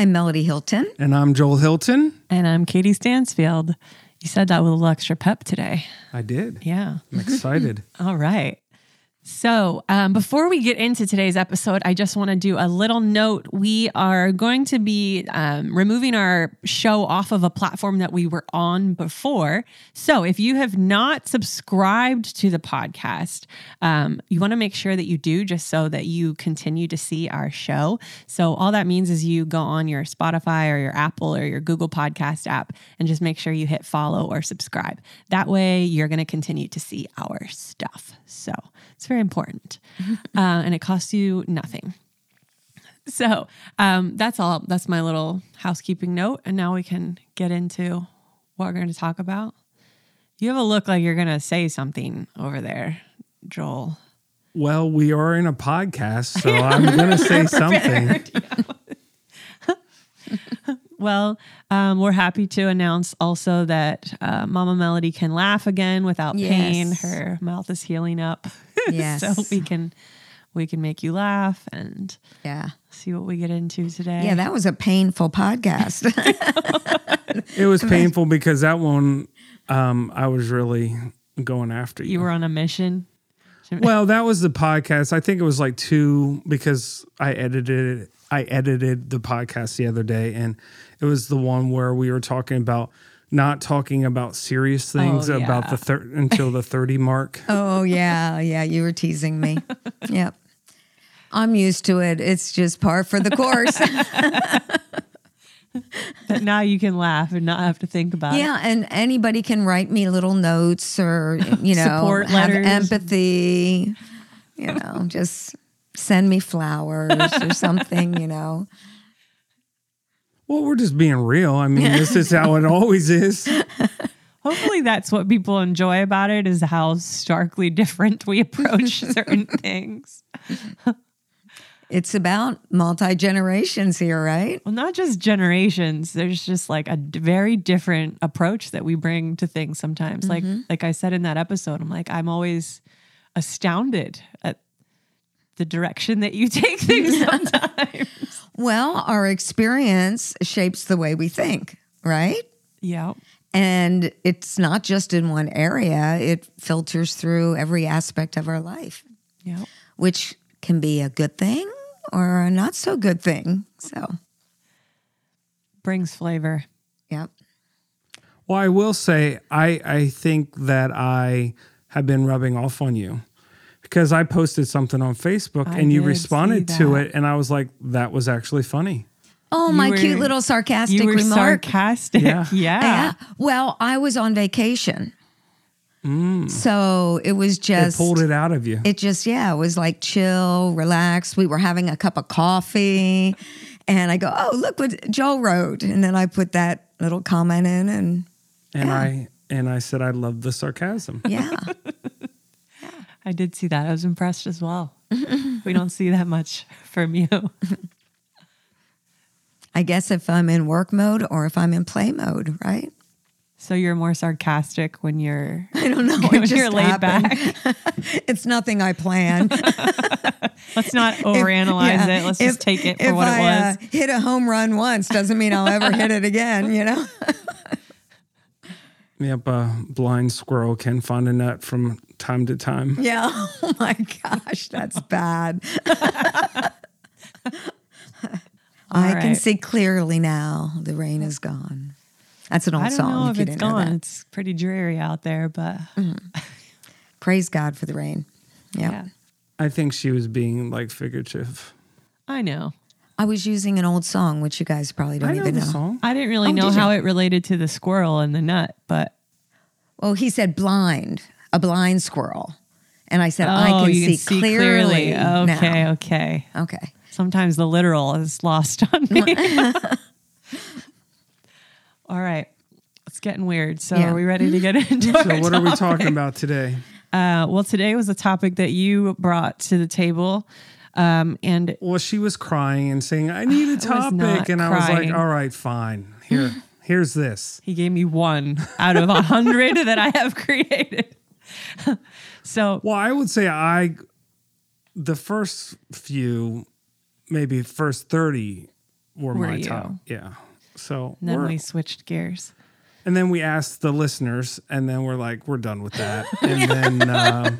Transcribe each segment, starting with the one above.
I'm Melody Hilton. And I'm Joel Hilton. And I'm Katie Stansfield. You said that with a little extra pep today. I did. Yeah. I'm excited. All right. So, um, before we get into today's episode, I just want to do a little note. We are going to be um, removing our show off of a platform that we were on before. So, if you have not subscribed to the podcast, um, you want to make sure that you do just so that you continue to see our show. So, all that means is you go on your Spotify or your Apple or your Google Podcast app and just make sure you hit follow or subscribe. That way, you're going to continue to see our stuff. So, it's very important. uh, and it costs you nothing. So um, that's all. That's my little housekeeping note. And now we can get into what we're going to talk about. You have a look like you're going to say something over there, Joel. Well, we are in a podcast, so I'm going to say something. Well, um, we're happy to announce also that uh, Mama Melody can laugh again without pain. Yes. Her mouth is healing up, Yes. so we can we can make you laugh and Yeah. see what we get into today. Yeah, that was a painful podcast. It was painful because that one, um, I was really going after you. you were on a mission. well, that was the podcast. I think it was like two because I edited it. I edited the podcast the other day, and it was the one where we were talking about not talking about serious oh, things Oh, about the thir- until the thirty mark. oh, yeah. Yeah. You were teasing me. Yep. I'm used to it. It's just par for the course. But now you can laugh and not have to think about it. yeah. And anybody can write me little notes or, you know, Support have letters. empathy, you know, just send me flowers or something, you know. Well, we're just being real. I mean, this is how it always is. Hopefully that's what people enjoy about it is how starkly different we approach certain things. It's about multi generations here, right? Well, not just generations. There's just like a d- very different approach that we bring to things sometimes. Like mm-hmm. like I said in that episode, I'm like I'm always astounded at the direction that you take things sometimes. Well, our experience shapes the way we think, right? yeah. And it's not just in one area, it filters through every aspect of our life, Yeah. which can be a good thing or a not so good thing. So, Brings flavor. yep. Well, I will say, I I think that I have been rubbing off on you because I posted something on Facebook I and you responded to it, and I was like, that was actually funny. Oh, You my were- cute little sarcastic You were remark. sarcastic. Yeah. Yeah. yeah. Well, I was on vacation. Mm. So it was It just pulled it out of you. it just yeah it was like chill relaxed we were having a cup of coffee and i go oh look what joel wrote and then i put that little comment in and and I and I said I love the sarcasm. yeah I did see that. I was impressed as well. we don't see that much from you. i guess if i'm in work mode or if i'm in play mode right So you're more sarcastic when you're i don't know when just you're laid happened. back. it's nothing i plan. Let's not overanalyze Yeah. it. Let's If- just take it for if what I, it was. uh, hit a home run once doesn't mean i'll ever hit it again you know Yep, a blind squirrel can find a nut from time to time. yeah oh my gosh that's bad I can see clearly now. The rain is gone. That's an old I don't song. know if if you it's gone. It's pretty dreary out there, but mm. Praise God for the rain. Yeah. yeah, I think she was being like figurative. I know. I was using an old song, which you guys probably don't I know even the know. song. I didn't really Oh, know did you? how it related to the squirrel and the nut, but Well, he said blind, a blind squirrel. And I said, I oh, can, you see, clearly. Okay, now. okay. Okay. Sometimes the literal is lost on me. All right. It's getting weird. So Yeah. are we ready to get into it? So our what are we talking about today? Uh, well, today was a topic that you brought to the table. Um, and Well, she was crying and saying, "I need a topic," not and I was like, "All right, fine. Here, here's this." he gave me one out of a hundred that I have created. so Well, I would say I, the first few, maybe first thirty, were, Were my you? top. Yeah. So And then we're- switched gears. and then we asked the listeners, and then we're like, we're done with that. And then um,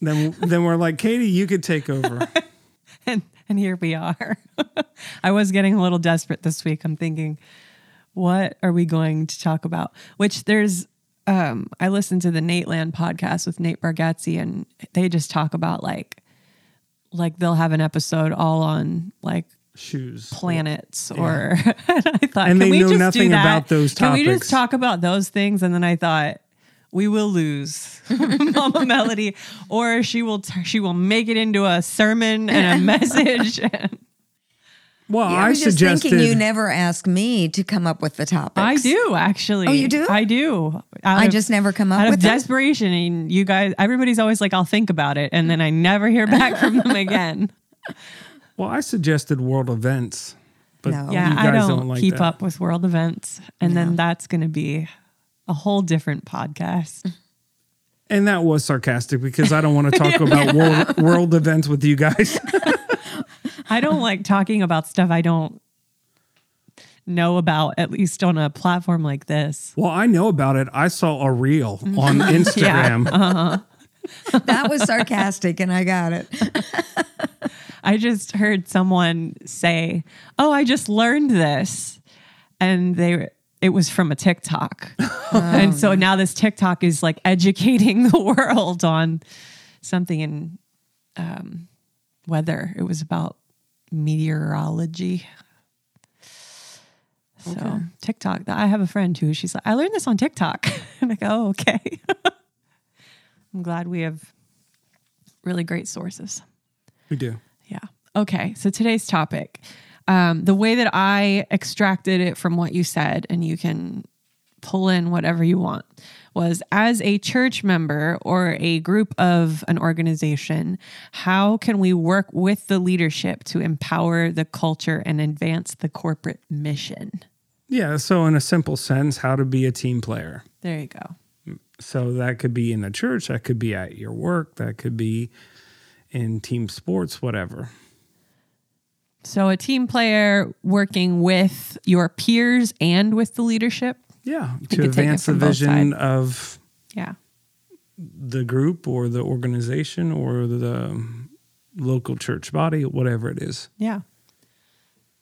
then then we're like, Katie, you could take over. and and here we are. I was getting a little desperate this week. I'm thinking, what are we going to talk about? Which there's um I listened to the Nateland podcast with Nate Bargatze and they just talk about like like they'll have an episode all on like Shoes. planets or and I thought And can they we know just nothing do that? about those Can we just talk about those things? And then I thought we will lose Mama Melody, or she will t- she will make it into a sermon and a message. Well, Yeah, I, I was just suggested. thinking you never ask me to come up with the topics. I do actually. Oh, you do? I do. Out I of- just never come up out of with them. desperation, and you guys, everybody's always like, "I'll think about it," and then I never hear back from them again. well, I suggested world events, but No. Yeah, you I guys don't, don't, like keep that. up with world events, and then that's going to be a whole different podcast. And that was sarcastic because I don't want to talk about world, world events with you guys. I don't like talking about stuff I don't know about, at least on a platform like this. well, I know about it. I saw a reel on Instagram. That was sarcastic, and I got it. I just heard someone say, "Oh, I just learned this," and they it was from a TikTok, and so now this TikTok is like educating the world on something in um, weather. It was about meteorology. So TikTok. I have a friend who she's like, I learned this on TikTok, and I go, oh, okay. I'm glad we have really great sources. We do. Yeah. Okay. So today's topic, um, the way that I extracted it from what you said, and you can pull in whatever you want, was as a church member or a group of an organization, how can we work with the leadership to empower the culture and advance the corporate mission? Yeah. So, in a simple sense, how to be a team player. There you go. So, that could be in a church, that could be at your work, that could be in team sports, whatever. So, a team player working with your peers and with the leadership. Yeah. To advance the vision sides. of Yeah. the group or the organization or the local church body, whatever it is. Yeah.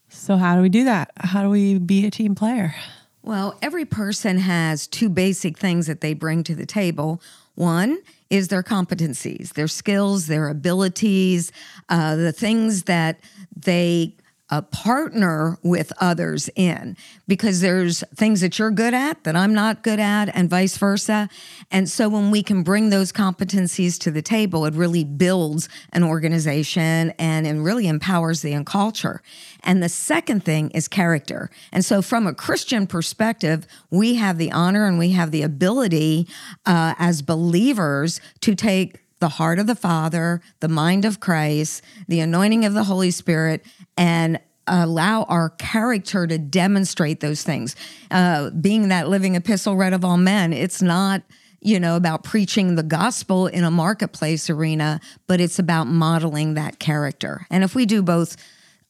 So, how do we do that? How do we be a team player? Well, every person has two basic things that they bring to the table. One is their competencies, their skills, their abilities, uh, the things that they uh, partner with others in, because there's things that you're good at that I'm not good at, and vice versa. And so when we can bring those competencies to the table, it really builds an organization and it really empowers the culture. And the second thing is character. And so, from a Christian perspective, we have the honor and we have the ability uh, as believers to take the heart of the Father, the mind of Christ, the anointing of the Holy Spirit, and allow our character to demonstrate those things. Uh, being that living epistle read of all men, it's not you know, about preaching the gospel in a marketplace arena, but it's about modeling that character. And if we do both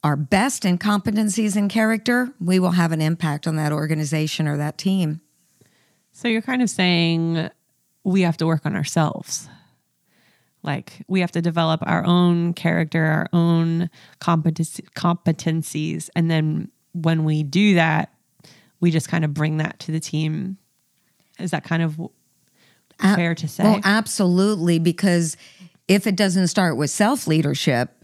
our best in competencies and character, we will have an impact on that organization or that team. So, you're kind of saying we have to work on ourselves. Like, we have to develop our own character, our own competency, competencies. And then when we do that, we just kind of bring that to the team. Is that kind of fair to say? Well, absolutely, because if it doesn't start with self leadership,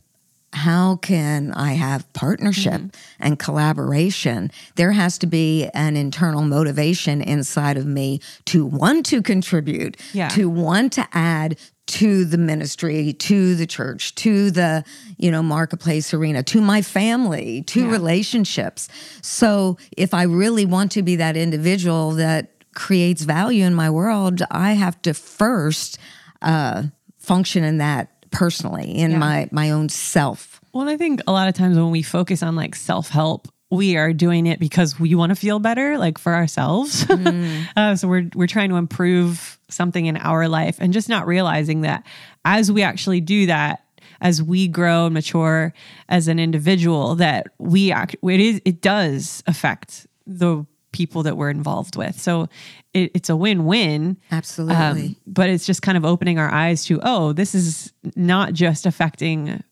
how can I have partnership Mm-hmm. and collaboration? There has to be an internal motivation inside of me to want to contribute, Yeah. to want to add to the ministry, to the church, to the, you know, marketplace arena, to my family, to Yeah. relationships. So if I really want to be that individual that creates value in my world, I have to first uh, function in that personally, in Yeah. my my own self. Well, I think a lot of times when we focus on like self help, we are doing it because we want to feel better, like for ourselves. uh, so we're we're trying to improve something in our life, and just not realizing that as we actually do that, as we grow and mature as an individual that we act it is it does affect the people that we're involved with. So it, it's a win-win. Absolutely. um, but it's just kind of opening our eyes to oh this is not just affecting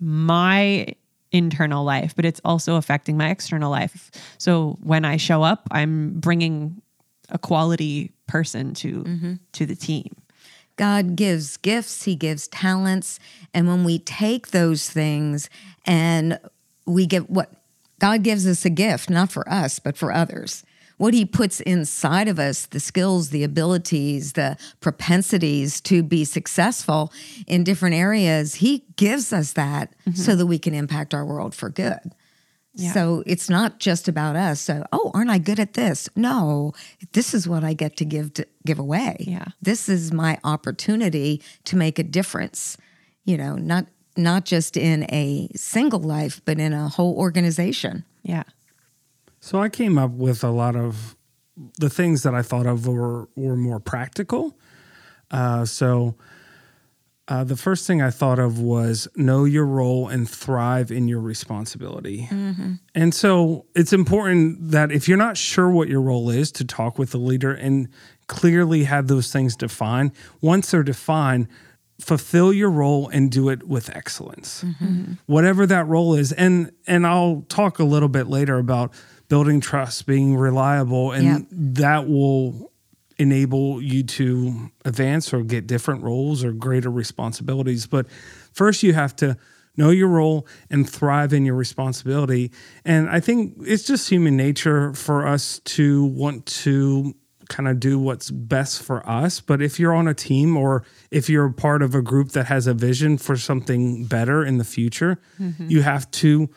my internal life but it's also affecting my external life. So when i show up i'm bringing a quality person to to the team. God gives gifts, He gives talents. And when we take those things and we give what God gives us a gift, not for us, but for others. What He puts inside of us, the skills, the abilities, the propensities to be successful in different areas, He gives us that mm-hmm. so that we can impact our world for good. Yeah. So it's not just about us. So, oh, aren't I good at this? No, this is what I get to give to give away. Yeah. This is my opportunity to make a difference. You know, not not just in a single life, but in a whole organization. yeah So I came up with a lot of the things that I thought of were were more practical. Uh, so uh, the first thing I thought of was know your role and thrive in your responsibility. And so it's important that if you're not sure what your role is, to talk with the leader and clearly have those things defined. Once they're defined, fulfill your role and do it with excellence. Whatever that role is and and I'll talk a little bit later about building trust being reliable and Yeah. that will enable you to advance or get different roles or greater responsibilities. But first you have to know your role and thrive in your responsibility. And I think it's just human nature for us to want to kind of do what's best for us. But if you're on a team or if you're a part of a group that has a vision for something better in the future, you have to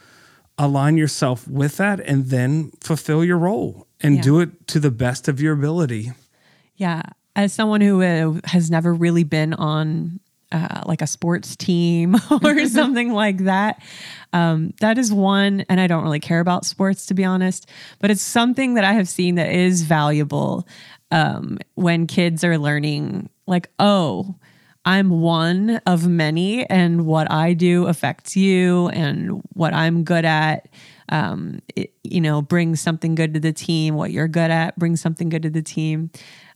align yourself with that and then fulfill your role and Yeah. do it to the best of your ability. Yeah, as someone who uh, has never really been on uh, like a sports team or something like that, um, that is one. And I don't really care about sports to be honest, but it's something that I have seen that is valuable um, when kids are learning. Like, oh, I'm one of many, and what I do affects you, and what I'm good at, um, it, you know, brings something good to the team. What you're good at brings something good to the team.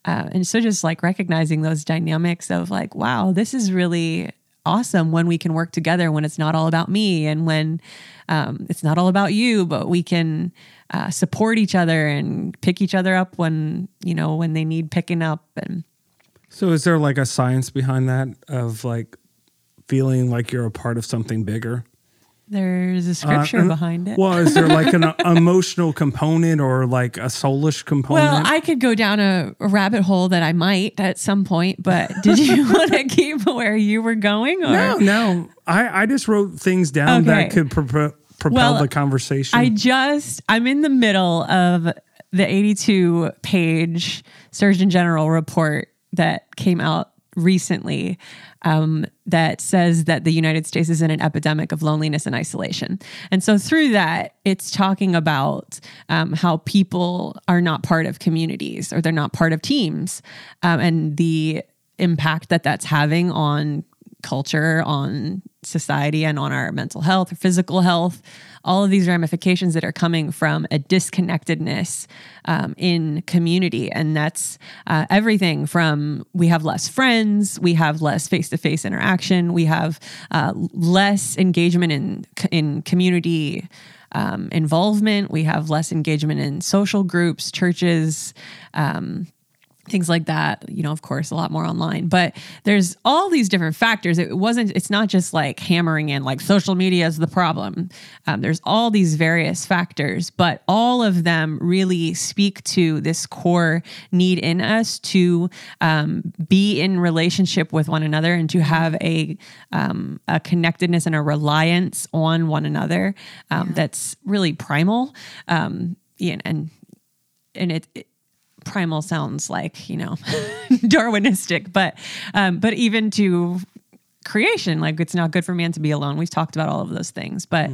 Uh, and so, just like recognizing those dynamics of like, wow, this is really awesome when we can work together, when it's not all about me, and when um, it's not all about you, but we can uh, support each other and pick each other up when you know when they need picking up and. So is there like a science behind that of like feeling like you're a part of something bigger? There's a scripture Uh, behind it. Well, is there like an emotional component or like a soulish component? Well, I could go down a, a rabbit hole that I might at some point, but did you want to keep where you were going? Or? No, no. I, I just wrote things down that could pro- propel Well, the conversation. I just, I'm in the middle of the 82 page Surgeon General report that came out recently um, that says that the United States is in an epidemic of loneliness and isolation. And so through that, it's talking about um, how people are not part of communities or they're not part of teams um, and the impact that that's having on culture, on society, and on our mental health or physical health. All of these ramifications that are coming from a disconnectedness um, in community. And that's uh, everything from we have less friends, we have less face to face interaction, we have uh, less engagement in, in community. Um, involvement, we have less engagement in social groups, churches, um, things like that you know of course a lot more online. But there's all these different factors. It wasn't it's not just like hammering in like social media is the problem. Um, there's all these various factors but all of them really speak to this core need in us to um, be in relationship with one another and to have a um, a connectedness and a reliance on one another um, that's really primal. Um, yeah, and and it, it primal sounds like you know darwinistic but um but even to creation like it's not good for man to be alone we've talked about all of those things but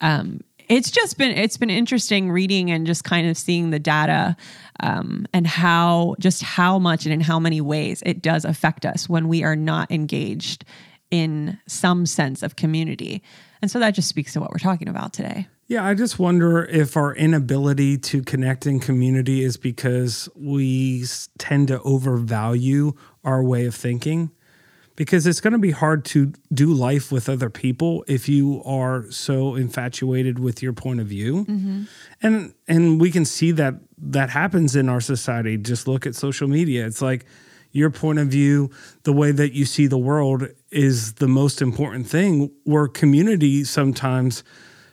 um it's just been it's been interesting reading and just kind of seeing the data um, and how just how much and in how many ways it does affect us when we are not engaged in some sense of community. And so that just speaks to what we're talking about today. Yeah, I just wonder if our inability to connect in community is because we tend to overvalue our way of thinking. Because it's going to be hard to do life with other people if you are so infatuated with your point of view. Mm-hmm. And and we can see that that happens in our society. Just look at social media. It's like your point of view, the way that you see the world is the most important thing, where community sometimes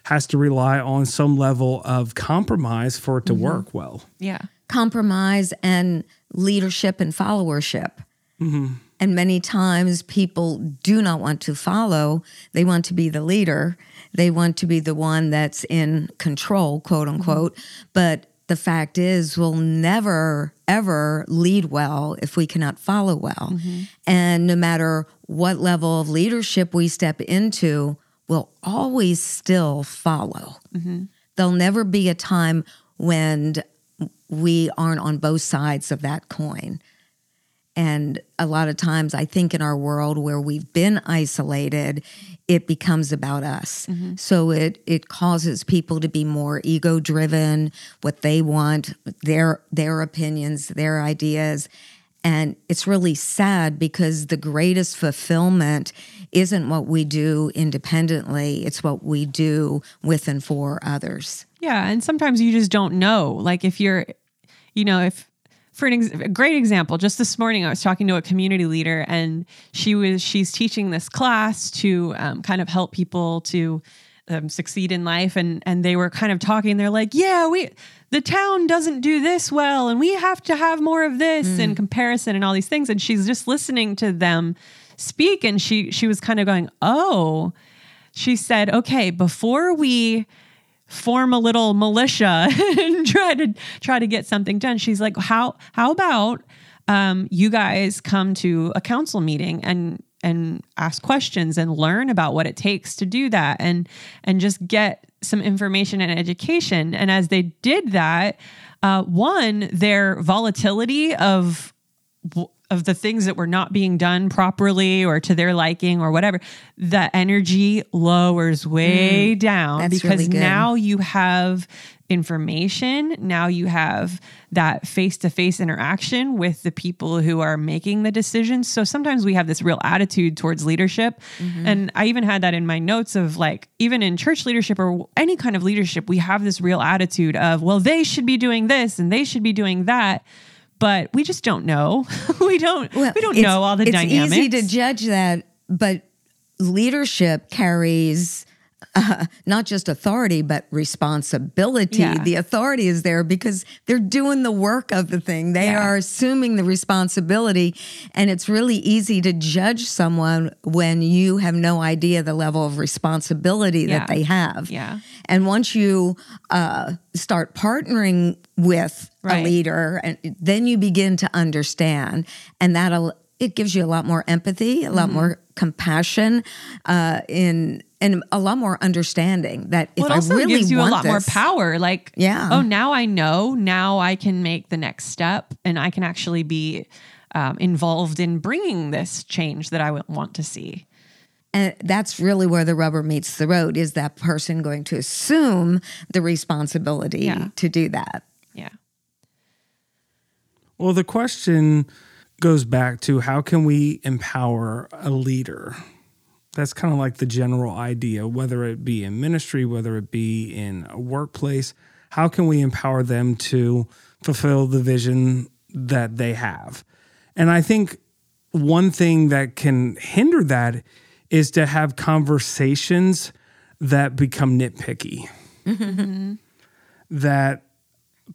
has to rely on some level of compromise for it to mm-hmm. work well. Yeah. Compromise and leadership and followership. Mm-hmm. And many times people do not want to follow, they want to be the leader. They want to be the one that's in control, quote unquote. Mm-hmm. But the fact is, we'll never, ever lead well if we cannot follow well. Mm-hmm. And no matter what level of leadership we step into, will always still follow. Mm-hmm. There'll never be a time when we aren't on both sides of that coin. And a lot of times, I think in our world where we've been isolated, it becomes about us. Mm-hmm. So it it causes people to be more ego driven, what they want, their their opinions, their ideas. And it's really sad because the greatest fulfillment isn't what we do independently, it's what we do with and for others. Yeah. And sometimes you just don't know. Like if you're, you know, if, for an ex- a great example, just this morning I was talking to a community leader, and she was she's teaching this class to um, kind of help people to um, succeed in life, and and they were kind of talking. They're like, "Yeah, we the town doesn't do this well, and we have to have more of this mm. in comparison, and all these things." And she's just listening to them speak and she she was kind of going, "Oh." She said, "Okay, before we form a little militia and try to try to get something done." She's like, "How how about um, you guys come to a council meeting and and ask questions and learn about what it takes to do that and and just get some information and education. And as they did that uh, one their volatility of of the things that were not being done properly or to their liking or whatever, the energy lowers way mm, down because really now you have information. Now you have that face to face interaction with the people who are making the decisions. So sometimes we have this real attitude towards leadership. Mm-hmm. And I even had that in my notes of like, even in church leadership or any kind of leadership, we have this real attitude of, well, they should be doing this and they should be doing that but we just don't know. we don't well, we don't know all the it's dynamics. It's easy to judge that, but leadership carries uh, not just authority, but responsibility. Yeah. The authority is there because they're doing the work of the thing. They yeah. are assuming the responsibility. And it's really easy to judge someone when you have no idea the level of responsibility yeah. that they have. Yeah. And once you uh, start partnering with right. a leader, and then you begin to understand, and that'll it gives you a lot more empathy, a lot mm-hmm. more compassion, uh, in and a lot more understanding that if well, it also I really gives you a lot this, more power. Like, yeah, oh, now I know. Now I can make the next step, and I can actually be um, involved in bringing this change that I want to see. And that's really where the rubber meets the road. Is that person going to assume the responsibility yeah. to do that? Well, the question goes back to how can we empower a leader? That's kind of like the general idea, whether it be in ministry, whether it be in a workplace. How can we empower them to fulfill the vision that they have? And I think one thing that can hinder that is to have conversations that become nitpicky, mm-hmm. that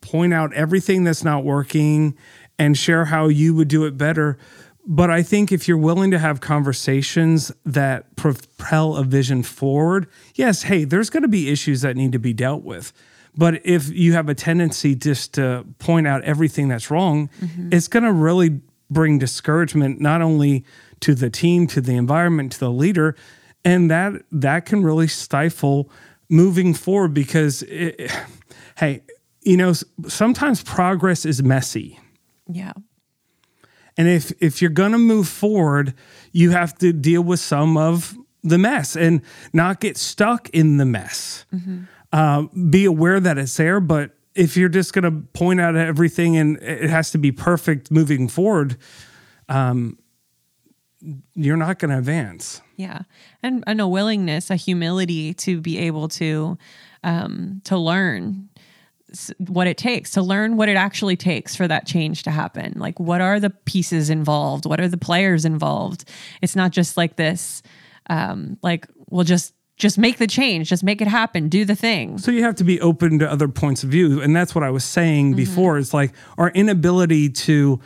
point out everything that's not working and share how you would do it better but I think if you're willing to have conversations that propel a vision forward, yes, hey, there's going to be issues that need to be dealt with. But if you have a tendency just to point out everything that's wrong, mm-hmm. it's going to really bring discouragement not only to the team, to the environment, to the leader, and that that can really stifle moving forward because it, hey, you know, sometimes progress is messy. Yeah. And if if you're going to move forward, you have to deal with some of the mess and not get stuck in the mess. Uh, be aware that it's there, but if you're just going to point out everything and it has to be perfect moving forward, um, you're not going to advance. Yeah. And, and a willingness, a humility to be able to um, to learn what it takes, to learn what it actually takes for that change to happen. Like what are the pieces involved? What are the players involved? It's not just like this um, like we'll just just make the change, just make it happen, do the thing. So you have to be open to other points of view, and that's what I was saying before. It's like our inability to,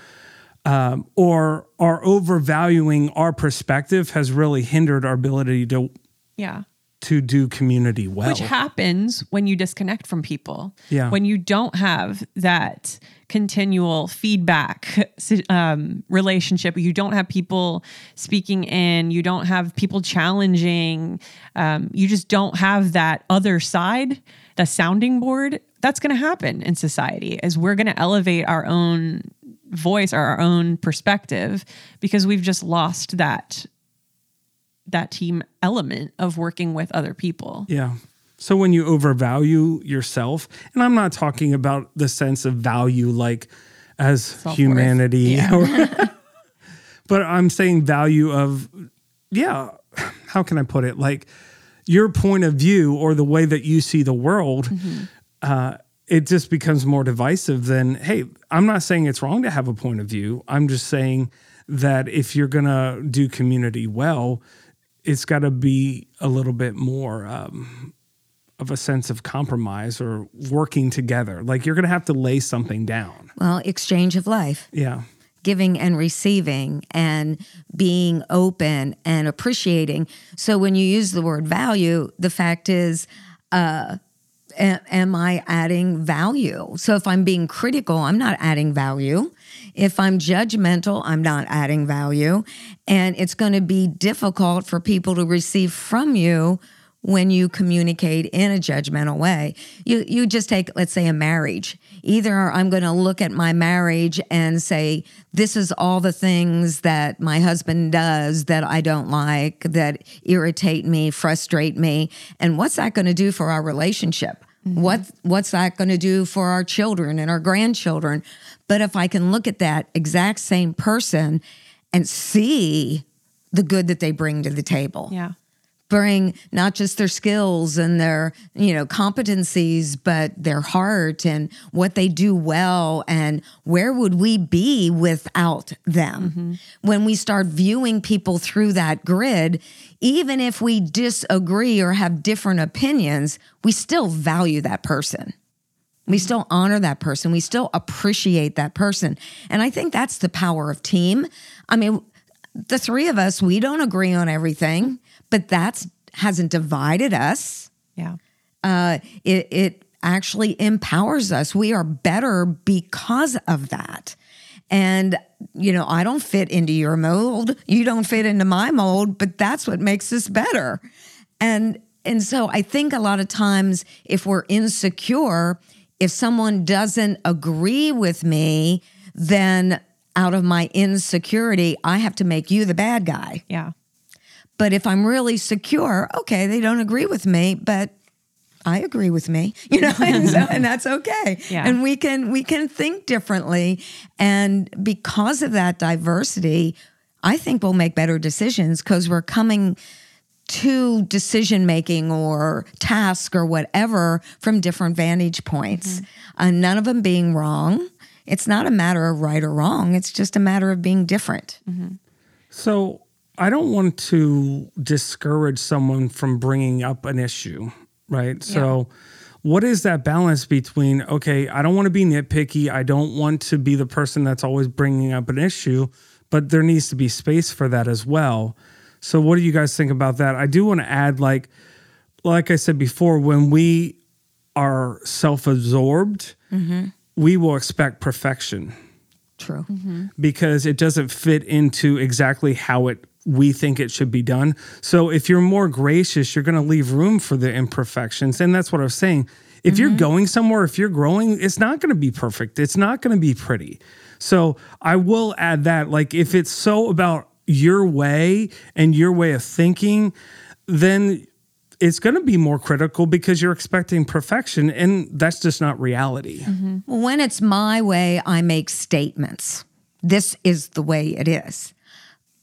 um, or our overvaluing our perspective has really hindered our ability to Yeah. To do community well. Which happens when you disconnect from people. Yeah. When you don't have that continual feedback um, relationship, you don't have people speaking in, you don't have people challenging, um, you just don't have that other side, the sounding board. That's going to happen in society as we're going to elevate our own voice or our own perspective because we've just lost that that team element of working with other people. Yeah. So when you overvalue yourself, and I'm not talking about the sense of value like as Self-worth. humanity, or, but I'm saying value of, yeah, how can I put it? Like your point of view or the way that you see the world, uh, it just becomes more divisive than, hey, I'm not saying it's wrong to have a point of view. I'm just saying that if you're going to do community well, it's got to be a little bit more um, of a sense of compromise or working together. Like you're going to have to lay something down. Well, exchange of life. Yeah. giving and receiving and being open and appreciating. So when you use the word value, the fact is, uh, a- am I adding value? So if I'm being critical, I'm not adding value. If I'm judgmental, I'm not adding value. And it's going to be difficult for people to receive from you when you communicate in a judgmental way. You you just take let's say a marriage. Either I'm going to look at my marriage and say this is all the things that my husband does that I don't like, that irritate me, frustrate me, and what's that going to do for our relationship? Mm-hmm. What what's that going to do for our children and our grandchildren? But if I can look at that exact same person and see the good that they bring to the table. Yeah. bring not just their skills and their you know competencies but their heart and what they do well and where would we be without them? Mm-hmm. When we start viewing people through that grid even if we disagree or have different opinions we still value that person we still honor that person. We still appreciate that person. And I think that's the power of team. I mean, the three of us, we don't agree on everything, but that's hasn't divided us. Yeah. Uh, it, it actually empowers us. We are better because of that. And, you know, I don't fit into your mold. You don't fit into my mold, but that's what makes us better. And and so I think a lot of times if we're insecure, if someone doesn't agree with me, then out of my insecurity, I have to make you the bad guy. Yeah. But if I'm really secure, okay, they don't agree with me, but I agree with me, you know, and, so, and that's okay. Yeah. And we can we can think differently, and because of that diversity, I think we'll make better decisions because we're coming to decision making or task or whatever from different vantage points. Uh, none of them being wrong. It's not a matter of right or wrong. It's just a matter of being different. So I don't want to discourage someone from bringing up an issue, right? So, what is that balance between, okay, I don't want to be nitpicky. I don't want to be the person that's always bringing up an issue, but there needs to be space for that as well. So, what do you guys think about that? I do want to add, like, like I said before, when we are self absorbed, mm-hmm. we will expect perfection True. Mm-hmm. because it doesn't fit into exactly how it we think it should be done. So if you're more gracious, you're going to leave room for the imperfections, and that's what I was saying. If you're mm-hmm. going somewhere, if you're growing, it's not going to be perfect. It's not going to be pretty. So I will add that, like, if it's so about your way and your way of thinking, then it's going to be more critical because you're expecting perfection and that's just not reality. Mm-hmm. When it's my way, I make statements. This is the way it is.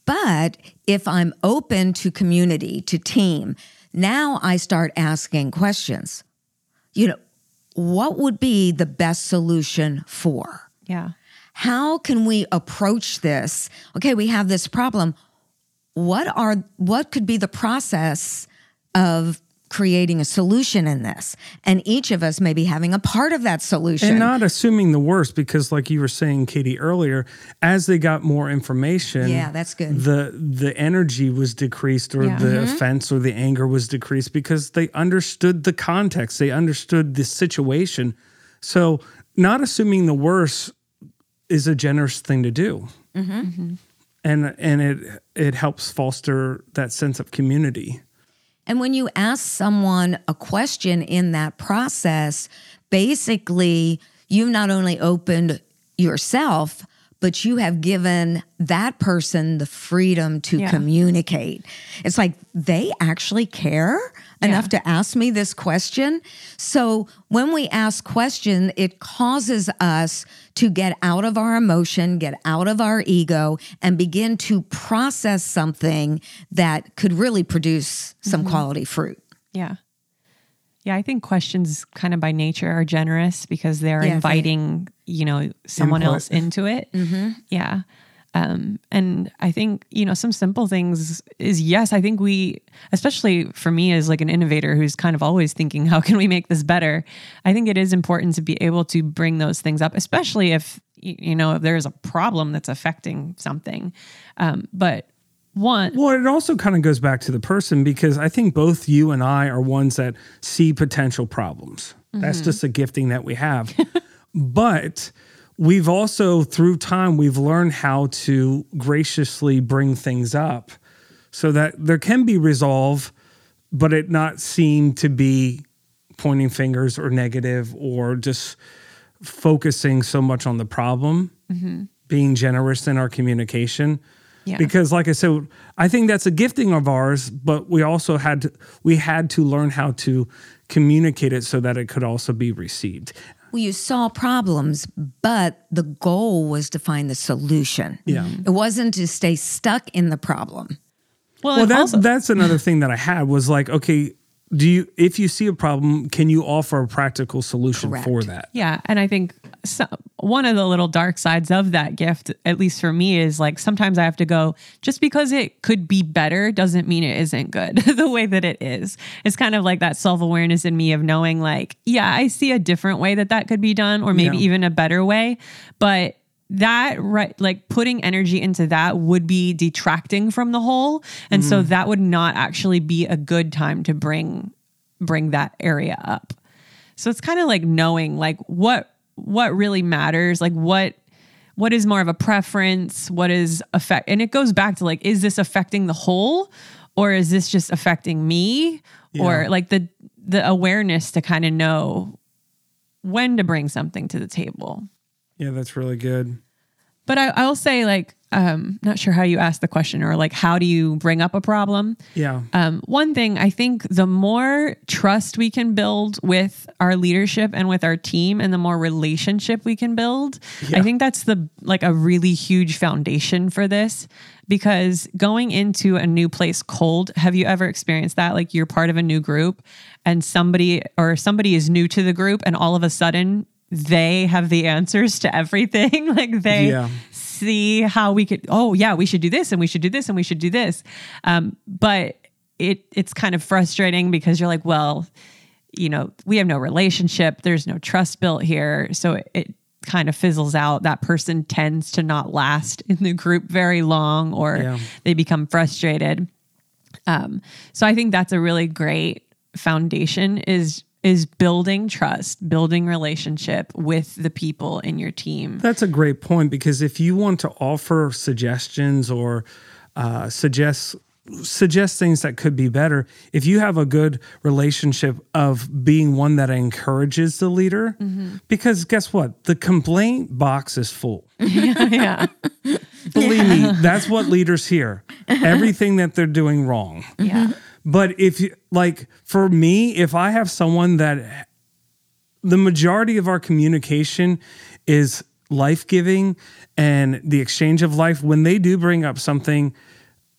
But if I'm open to community, to team, now I start asking questions. You know, what would be the best solution for? Yeah. How can we approach this? Okay, we have this problem. What are what could be the process of creating a solution in this? And each of us may be having a part of that solution. And not assuming the worst because like you were saying Katie earlier, as they got more information, Yeah, that's good. The the energy was decreased or Yeah. the Mm-hmm. offense or the anger was decreased because they understood the context, they understood the situation. So not assuming the worst is a generous thing to do. Mm-hmm. And and it it helps foster that sense of community. And when you ask someone a question in that process, basically, you've not only opened yourself, but you have given that person the freedom to Yeah. communicate. It's like they actually care enough Yeah. to ask me this question. So when we ask question, it causes us to get out of our emotion, get out of our ego, and begin to process something that could really produce some mm-hmm. quality fruit. Yeah. Yeah, I think questions kind of by nature are generous because they're Yeah, they- inviting, you know, someone Input. else into it. Yeah. Um, and I think, you know, some simple things is yes, I think we, especially for me as like an innovator who's kind of always thinking, how can we make this better? I think it is important to be able to bring those things up, especially if, you know, if there's a problem that's affecting something. Um, but one, Well, it also kind of goes back to the person because I think both you and I are ones that see potential problems. That's mm-hmm. just a gifting that we have. but we've also, through time, we've learned how to graciously bring things up so that there can be resolve, but it not seem to be pointing fingers or negative or just focusing so much on the problem, mm-hmm. being generous in our communication Yeah. because like i said i think that's a gifting of ours but we also had to we had to learn how to communicate it so that it could also be received Well, you saw problems, but the goal was to find the solution. Yeah. It wasn't to stay stuck in the problem. well, well and that's also- that's another thing that i had was like okay do you if you see a problem can you offer a practical solution for that Yeah, and I think so, one of the little dark sides of that gift, at least for me, is like sometimes I have to go. Just because it could be better doesn't mean it isn't good. the way that it is, it's kind of like that self awareness in me of knowing, like, yeah, I see a different way that that could be done, or maybe Yeah. even a better way, but. That right, like putting energy into that would be detracting from the whole, and so mm-hmm. that would not actually be a good time to bring bring that area up. So it's kind of like knowing like what what really matters, like what what is more of a preference, what is affect and it goes back to like is this affecting the whole or is this just affecting me or like the the awareness to kind of know when to bring something to the table. Yeah that's really good But I, I will say, like, um, not sure how you asked the question or like, how do you bring up a problem? yeah Um, one thing I think the more trust we can build with our leadership and with our team, and the more relationship we can build, Yeah. I think that's the like a really huge foundation for this. Because going into a new place cold, have you ever experienced that? Like you're part of a new group, and somebody or somebody is new to the group, and all of a sudden they have the answers to everything. like they Yeah. see how we could oh yeah we should do this and we should do this and we should do this um, but it it's kind of frustrating because you're like well you know we have no relationship there's no trust built here so it, it kind of fizzles out that person tends to not last in the group very long or Yeah. they become frustrated um, so i think that's a really great foundation is is building trust building relationship with the people in your team That's a great point because if you want to offer suggestions or uh, suggest suggest things that could be better. If you have a good relationship of being one that encourages the leader, because guess what? The complaint box is full. yeah. Believe me, that's what leaders hear. Everything that they're doing wrong. Yeah. But if you like for me, if I have someone that the majority of our communication is life giving and the exchange of life, when they do bring up something,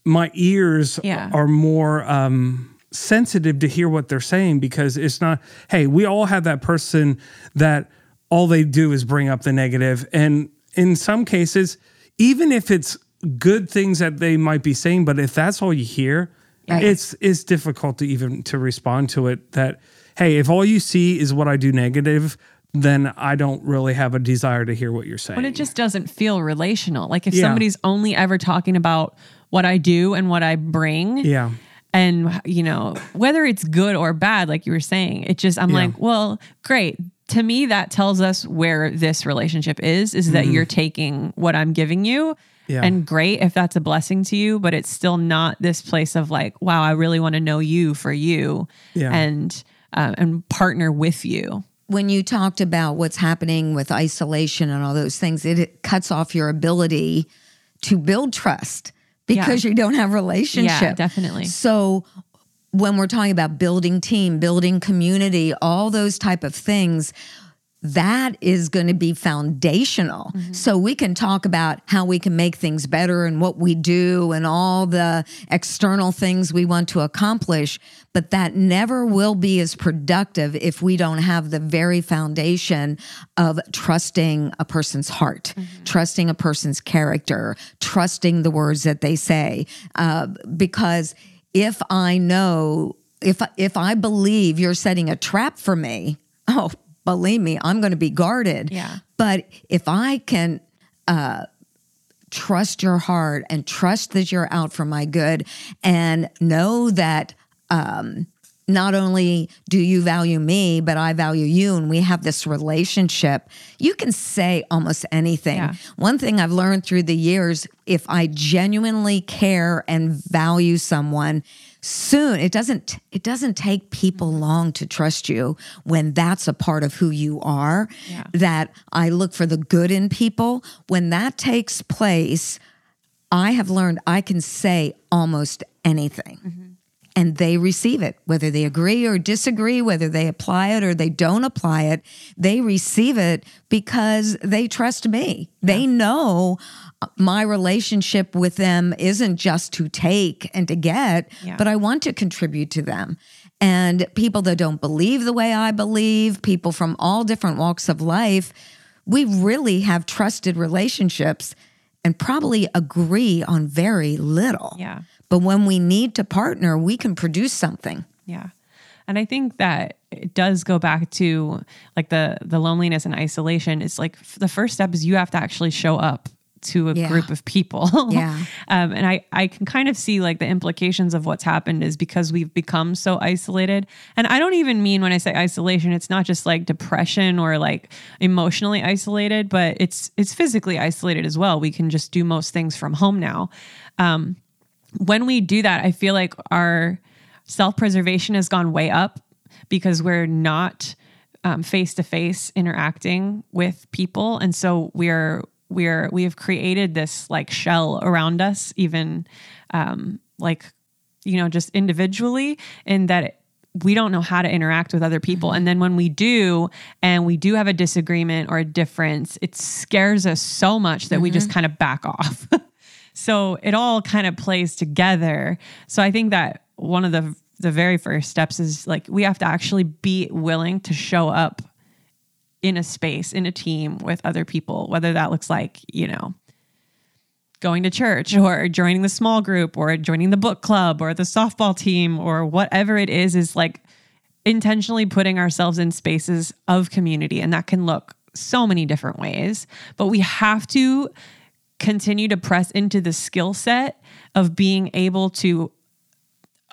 my ears Yeah. are more um, sensitive to hear what they're saying because it's not, hey, we all have that person that all they do is bring up the negative. And in some cases, even if it's good things that they might be saying, but if that's all you hear, it's it's difficult to even to respond to it that hey if all you see is what i do negative then i don't really have a desire to hear what you're saying But it just doesn't feel relational. Like if Yeah. somebody's only ever talking about what I do and what I bring, yeah and you know whether it's good or bad like you were saying it just i'm Yeah. like well great to me that tells us where this relationship is is that you're taking what i'm giving you Mm-hmm. Yeah. and great if that's a blessing to you but it's still not this place of like wow i really want to know you for you Yeah. and uh, and partner with you when you talked about what's happening with isolation and all those things, it, it cuts off your ability to build trust because you don't have relationship. Yeah, definitely. So when we're talking about building team, building community, all those type of things, that is going to be foundational. So we can talk about how we can make things better and what we do and all the external things we want to accomplish, but that never will be as productive if we don't have the very foundation of trusting a person's heart, trusting a person's character, trusting the words that they say. Uh, because if I know, if if I believe you're setting a trap for me, oh, believe me, I'm going to be guarded. Yeah. But if I can uh, trust your heart and trust that you're out for my good and know that um, not only do you value me, but I value you, and we have this relationship, you can say almost anything. Yeah. One thing I've learned through the years if I genuinely care and value someone, soon it doesn't it doesn't take people mm-hmm. long to trust you when that's a part of who you are Yeah. that i look for the good in people. When that takes place i have learned i can say almost anything. Mm-hmm. And they receive it whether they agree or disagree whether they apply it or they don't apply it they receive it because they trust me. They know my relationship with them isn't just to take and to get Yeah. but i want to contribute to them and people that don't believe the way i believe people from all different walks of life we really have trusted relationships and probably agree on very little yeah but when we need to partner, we can produce something. Yeah. And I think that it does go back to like the the loneliness and isolation. It's like the first step is you have to actually show up to a Yeah. group of people. Yeah. um, and I I can kind of see like the implications of what's happened is because we've become so isolated. And I don't even mean when I say isolation, it's not just like depression or like emotionally isolated, but it's it's physically isolated as well. We can just do most things from home now. Um, when we do that, I feel like our self preservation has gone way up because we're not face to face interacting with people, and so we're we're we have created this like shell around us, even um, like you know just individually, in that. It, we don't know how to interact with other people. And then when we do, and we do have a disagreement or a difference, it scares us so much that we just kind of back off. So it all kind of plays together. So I think that one of the the very first steps is like we have to actually be willing to show up in a space, in a team with other people, whether that looks like, you know, going to church or joining the small group or joining the book club or the softball team or whatever it is is like intentionally putting ourselves in spaces of community. And that can look so many different ways, but we have to continue to press into the skill set of being able to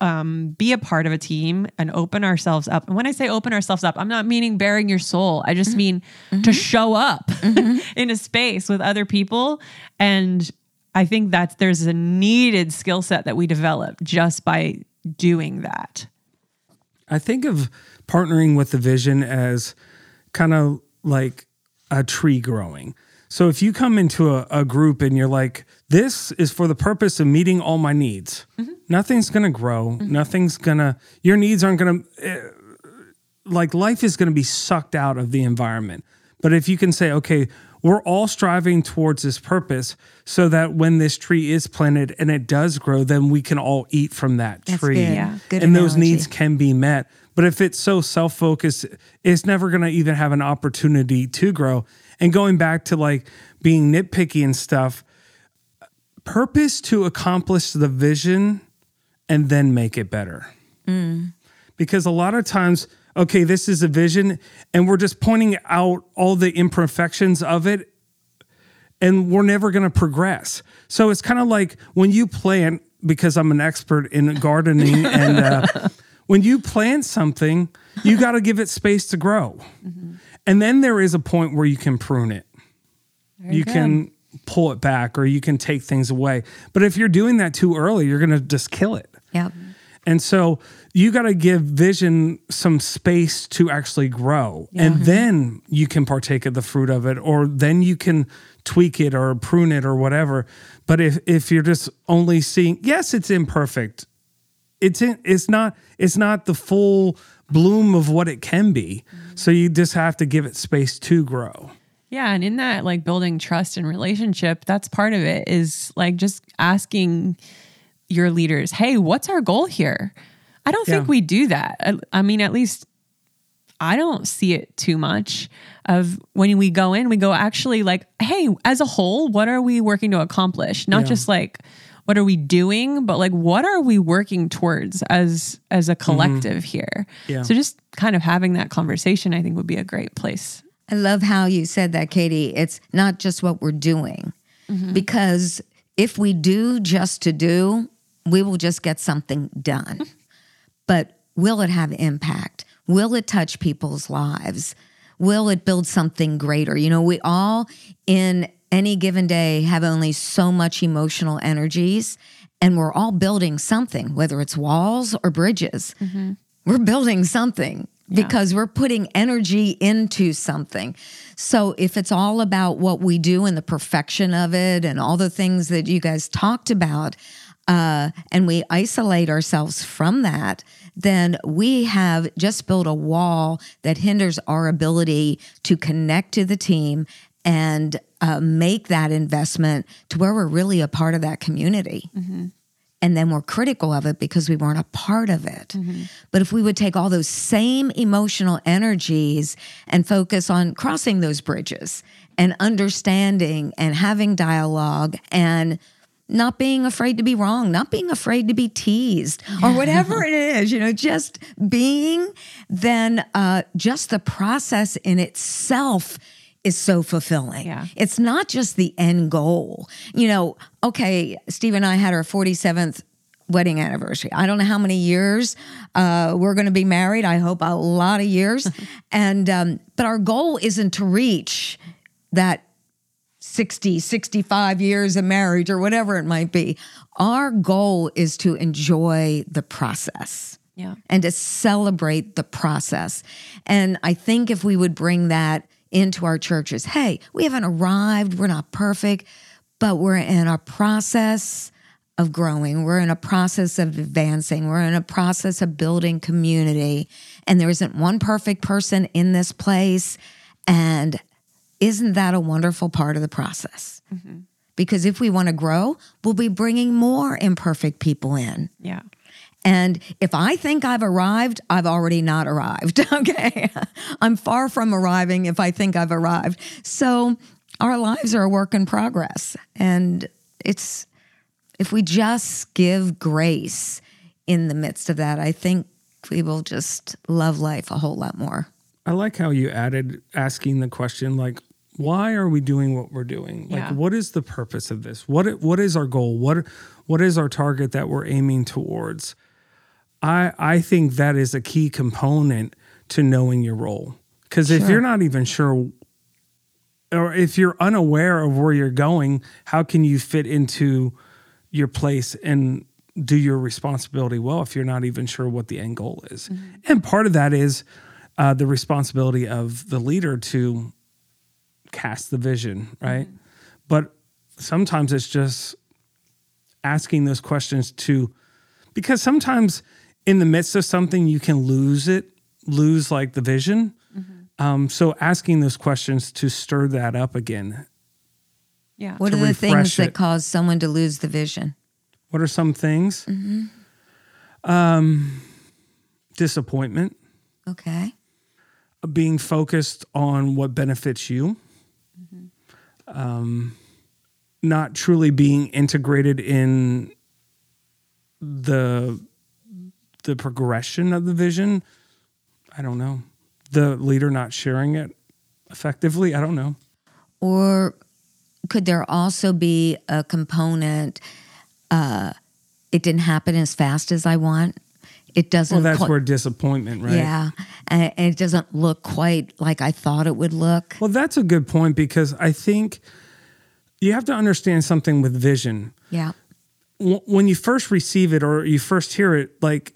um, be a part of a team and open ourselves up. And when I say open ourselves up, I'm not meaning bearing your soul. I just mean to show up in a space with other people and I think that there's a needed skill set that we develop just by doing that. I think of partnering with the vision as kind of like a tree growing. So if you come into a, a, group and you're like, this is for the purpose of meeting all my needs, mm-hmm. nothing's going to grow. Mm-hmm. Nothing's going to, your needs aren't going to, uh, like life is going to be sucked out of the environment. But if you can say, okay, we're all striving towards this purpose so that when this tree is planted and it does grow, then we can all eat from that That's tree. Good. Yeah. Good and analogy. those needs can be met. But if it's so self focused, it's never going to even have an opportunity to grow. And going back to like being nitpicky and stuff, purpose to accomplish the vision and then make it better. Mm. Because a lot of times, okay, this is a vision, and we're just pointing out all the imperfections of it, and we're never going to progress. So it's kind of like when you plant, because I'm an expert in gardening, and uh, when you plant something, you got to give it space to grow. Mm-hmm. And then there is a point where you can prune it. Very you good. can pull it back or you can take things away. But if you're doing that too early, you're going to just kill it. Yep. And so you got to give vision some space to actually grow. Yeah. And then you can partake of the fruit of it, or then you can tweak it or prune it or whatever. But if, if you're just only seeing, yes, it's imperfect. It's in, it's not it's not the full bloom of what it can be. Mm-hmm. So you just have to give it space to grow. Yeah, and in that like building trust and relationship, that's part of it is like just asking your leaders, hey, what's our goal here? I don't yeah. think we do that. I, I mean, at least I don't see it too much of when we go in, we go actually like, hey, as a whole, what are we working to accomplish? Not yeah. just like what are we doing, but like what are we working towards as as a collective mm-hmm. here? Yeah. So just kind of having that conversation I think would be a great place. I love how you said that, Katie. It's not just what we're doing. Mm-hmm. Because if we do just to do, we will just get something done. but will it have impact? Will it touch people's lives? Will it build something greater? You know, we all in any given day have only so much emotional energies, and we're all building something, whether it's walls or bridges. Mm-hmm. We're building something because yeah. we're putting energy into something. So if it's all about what we do and the perfection of it and all the things that you guys talked about, uh, and we isolate ourselves from that, then we have just built a wall that hinders our ability to connect to the team and uh, make that investment to where we're really a part of that community. Mm-hmm. And then we're critical of it because we weren't a part of it. Mm-hmm. But if we would take all those same emotional energies and focus on crossing those bridges and understanding and having dialogue and not being afraid to be wrong, not being afraid to be teased or whatever it is, you know, just being, then uh, just the process in itself is so fulfilling. Yeah. It's not just the end goal. You know, okay, Steve and I had our 47th wedding anniversary. I don't know how many years uh, we're going to be married. I hope a lot of years. and um, but our goal isn't to reach that 60, 65 years of marriage or whatever it might be. Our goal is to enjoy the process. Yeah. And to celebrate the process. And I think if we would bring that into our churches, hey, we haven't arrived, we're not perfect, but we're in a process of growing. We're in a process of advancing. We're in a process of building community. And there isn't one perfect person in this place. And isn't that a wonderful part of the process? Mm-hmm. Because if we want to grow, we'll be bringing more imperfect people in. Yeah. And if I think I've arrived, I've already not arrived. Okay. I'm far from arriving if I think I've arrived. So our lives are a work in progress. And it's, if we just give grace in the midst of that, I think we will just love life a whole lot more. I like how you added asking the question, like, why are we doing what we're doing? Like, yeah. what is the purpose of this? What what is our goal? What what is our target that we're aiming towards? I I think that is a key component to knowing your role. Because sure. if you're not even sure or if you're unaware of where you're going, how can you fit into your place and do your responsibility well if you're not even sure what the end goal is? And part of that is uh, the responsibility of the leader to cast the vision, right? But sometimes it's just asking those questions to, because sometimes in the midst of something, you can lose it, lose like the vision. Um, so asking those questions to stir that up again. Yeah. What are the things refresh that cause someone to lose the vision? What are some things? Um, disappointment, Okay. being focused on what benefits you, um, not truly being integrated in the the progression of the vision. I don't know. The leader not sharing it effectively. I don't know. Or could there also be a component? Uh, it didn't happen as fast as I want. It doesn't. Well, that's qui- where disappointment, right? Yeah, and it doesn't look quite like I thought it would look. Well, that's a good point because I think you have to understand something with vision. Yeah, When you first receive it or you first hear it, like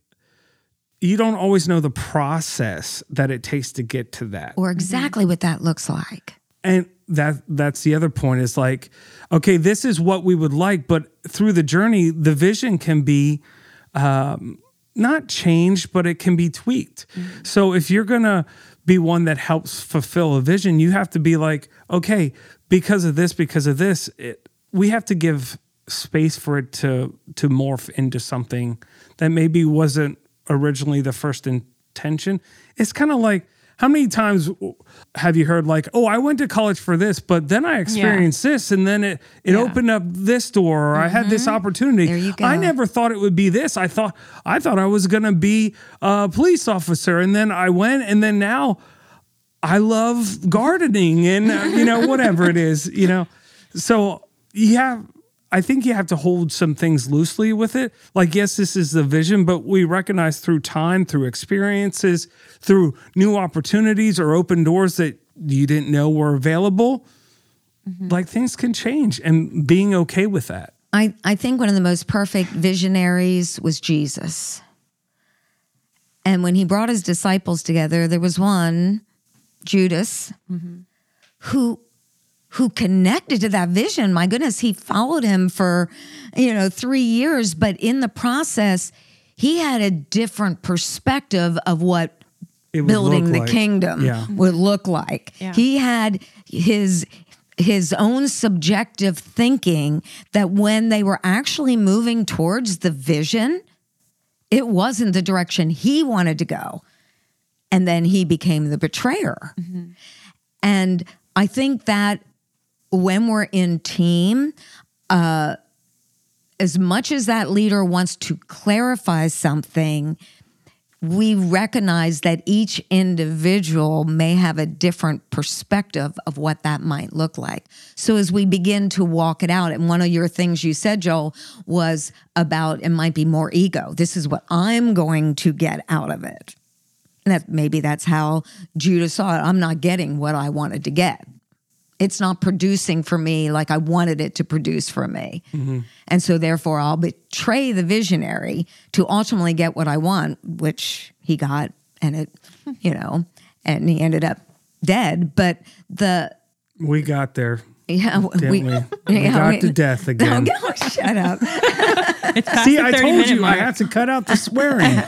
you don't always know the process that it takes to get to that. or exactly what that looks like. and that that's the other point is like okay this is what we would like but through the journey the vision can be um, not changed but it can be tweaked so if you're gonna be one that helps fulfill a vision you have to be like okay because of this because of this it, we have to give space for it to to morph into something that maybe wasn't originally the first intention. It's kind of like how many times have you heard like oh i went to college for this but then i experienced this and then it it Yeah. opened up this door or i had this opportunity. You go. i never thought it would be this. I thought i thought i was going to be a police officer and then i went and then now i love gardening and uh, you know whatever it is you know? So yeah i think you have to hold some things loosely with it. Like yes this is the vision but we recognize through time through experiences through new opportunities or open doors that you didn't know were available mm-hmm. like things can change and being okay with that. I, I think one of the most perfect visionaries was Jesus. And when he brought his disciples together, there was one, Judas, mm-hmm. who who connected to that vision. My goodness, he followed him for, you know, 3 years, but in the process, he had a different perspective of what building the like- kingdom yeah would look like. Yeah. He had his his own subjective thinking that when they were actually moving towards the vision, it wasn't the direction he wanted to go. And then he became the betrayer. Mm-hmm. And I think that when we're in team, uh, as much as that leader wants to clarify something, we recognize that each individual may have a different perspective of what that might look like. So as we begin to walk it out, and one of your things you said, Joel, was about it might be more ego. This is what I'm going to get out of it. And that maybe that's how Judah saw it. I'm not getting what I wanted to get. It's not producing for me like I wanted it to produce for me. Mm-hmm. And so therefore I'll betray the visionary to ultimately get what I want, which he got and it, you know, and he ended up dead. But the we got there yeah, didn't we, we, yeah, got we- to death again shut up. See, I told you. I have to cut out the swearing.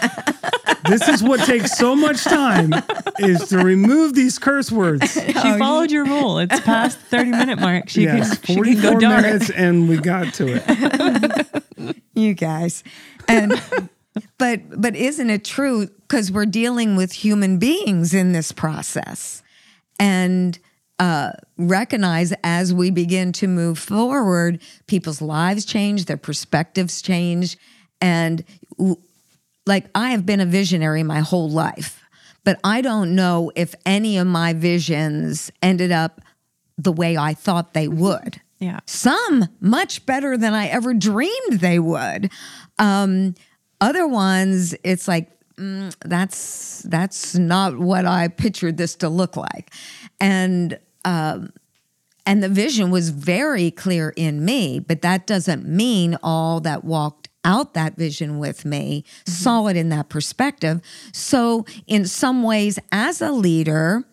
This is what takes so much time is to remove these curse words. She followed your rule. It's past 30 minute mark. She yes, can, she can 44 go dark. minutes and we got to it. you guys and but but isn't it true because we're dealing with human beings in this process and uh, recognize as we begin to move forward people's lives change their perspectives change and w- like i have been a visionary my whole life but i don't know if any of my visions ended up the way i thought they would Yeah. some much better than I ever dreamed they would. Um, other ones, it's like mm, that's that's not what I pictured this to look like, and um, And the vision was very clear in me, but that doesn't mean all that walked out that vision with me mm-hmm. saw it in that perspective. So, in some ways, as a leader,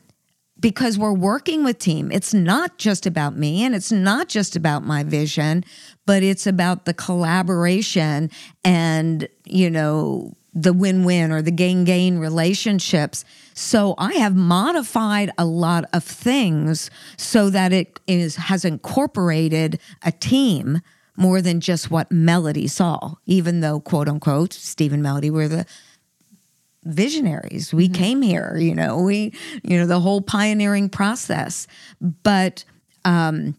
because we're working with team, it's not just about me and it's not just about my vision, but it's about the collaboration and, you know, the win win or the gain gain relationships. So I have modified a lot of things so that it is has incorporated a team more than just what Melody saw, even though quote unquote Steve and Melody were the visionaries. We came here, you know, we, you know, the whole pioneering process. But um,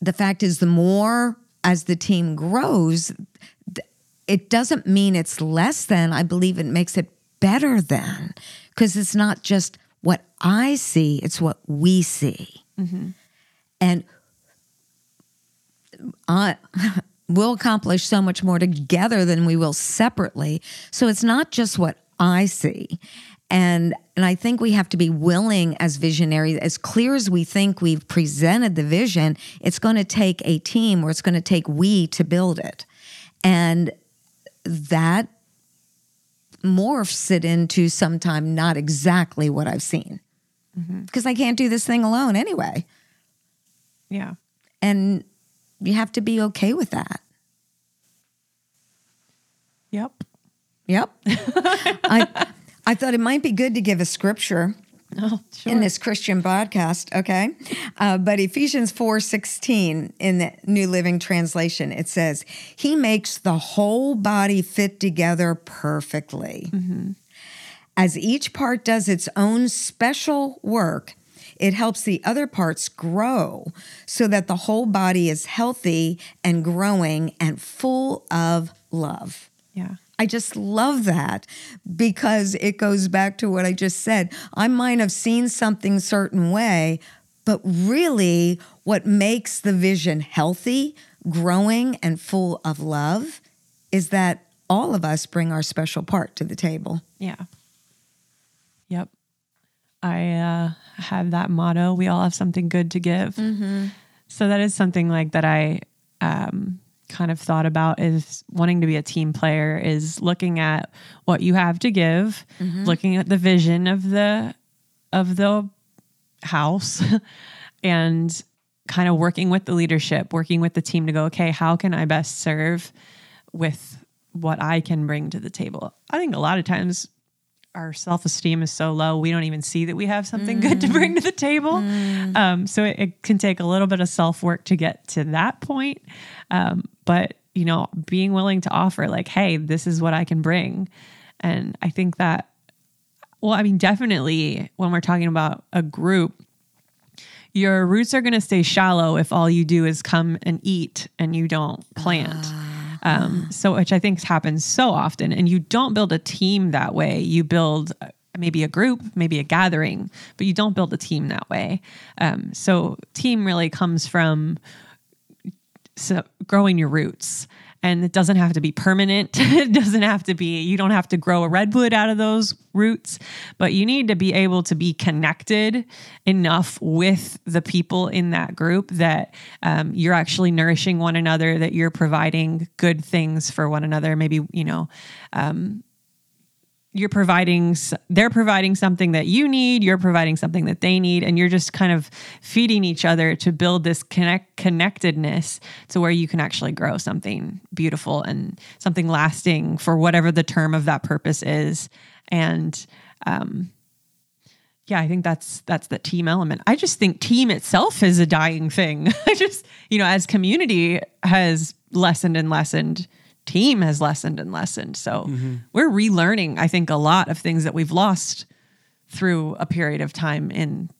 the fact is, the more as the team grows, it doesn't mean it's less than. I believe it makes it better than because it's not just what I see, it's what we see. And I will accomplish so much more together than we will separately. So it's not just what I see. And and I think we have to be willing as visionaries, as clear as we think we've presented the vision, it's going to take a team or it's going to take we to build it. And that morphs it into sometime not exactly what I've seen. Mm-hmm. Because I can't do this thing alone anyway. Yeah. And you have to be okay with that. Yep. Yep. I I thought it might be good to give a scripture Oh, sure. in this Christian podcast, okay? Uh, but Ephesians 4 16 in the New Living Translation, it says, He makes the whole body fit together perfectly. As each part does its own special work, it helps the other parts grow so that the whole body is healthy and growing and full of love. yeah. I just love that because it goes back to what I just said. I might have seen something certain way, but really what makes the vision healthy, growing and full of love is that all of us bring our special part to the table. Yeah. Yep. I uh, have that motto. We all have something good to give. So that is something like that I um, kind of thought about is wanting to be a team player is looking at what you have to give, looking at the vision of the of the house and kind of working with the leadership, working with the team to go, okay, how can I best serve with what I can bring to the table? I think a lot of times our self esteem is so low, we don't even see that we have something good to bring to the table. Um, so it, it can take a little bit of self work to get to that point. Um, but, you know, being willing to offer, like, hey, this is what I can bring. And I think that, well, I mean, definitely when we're talking about a group, your roots are going to stay shallow if all you do is come and eat and you don't plant. Um, so, which I think happens so often. And you don't build a team that way. You build uh, maybe a group, maybe a gathering, but you don't build a team that way. Um, so, team really comes from so growing your roots and it doesn't have to be permanent. It doesn't have to be you don't have to grow a redwood out of those roots but you need to be able to be connected enough with the people in that group that um, you're actually nourishing one another that you're providing good things for one another. Maybe you know um, you're providing they're providing something that you need you're providing something that they need and you're just kind of feeding each other to build this connect connectedness to where you can actually grow something beautiful and something lasting for whatever the term of that purpose is. And um yeah i think that's that's the team element. I just think team itself is a dying thing. I just you know as community has lessened and lessened team has lessened and lessened so we're relearning i think a lot of things that we've lost through a period of time in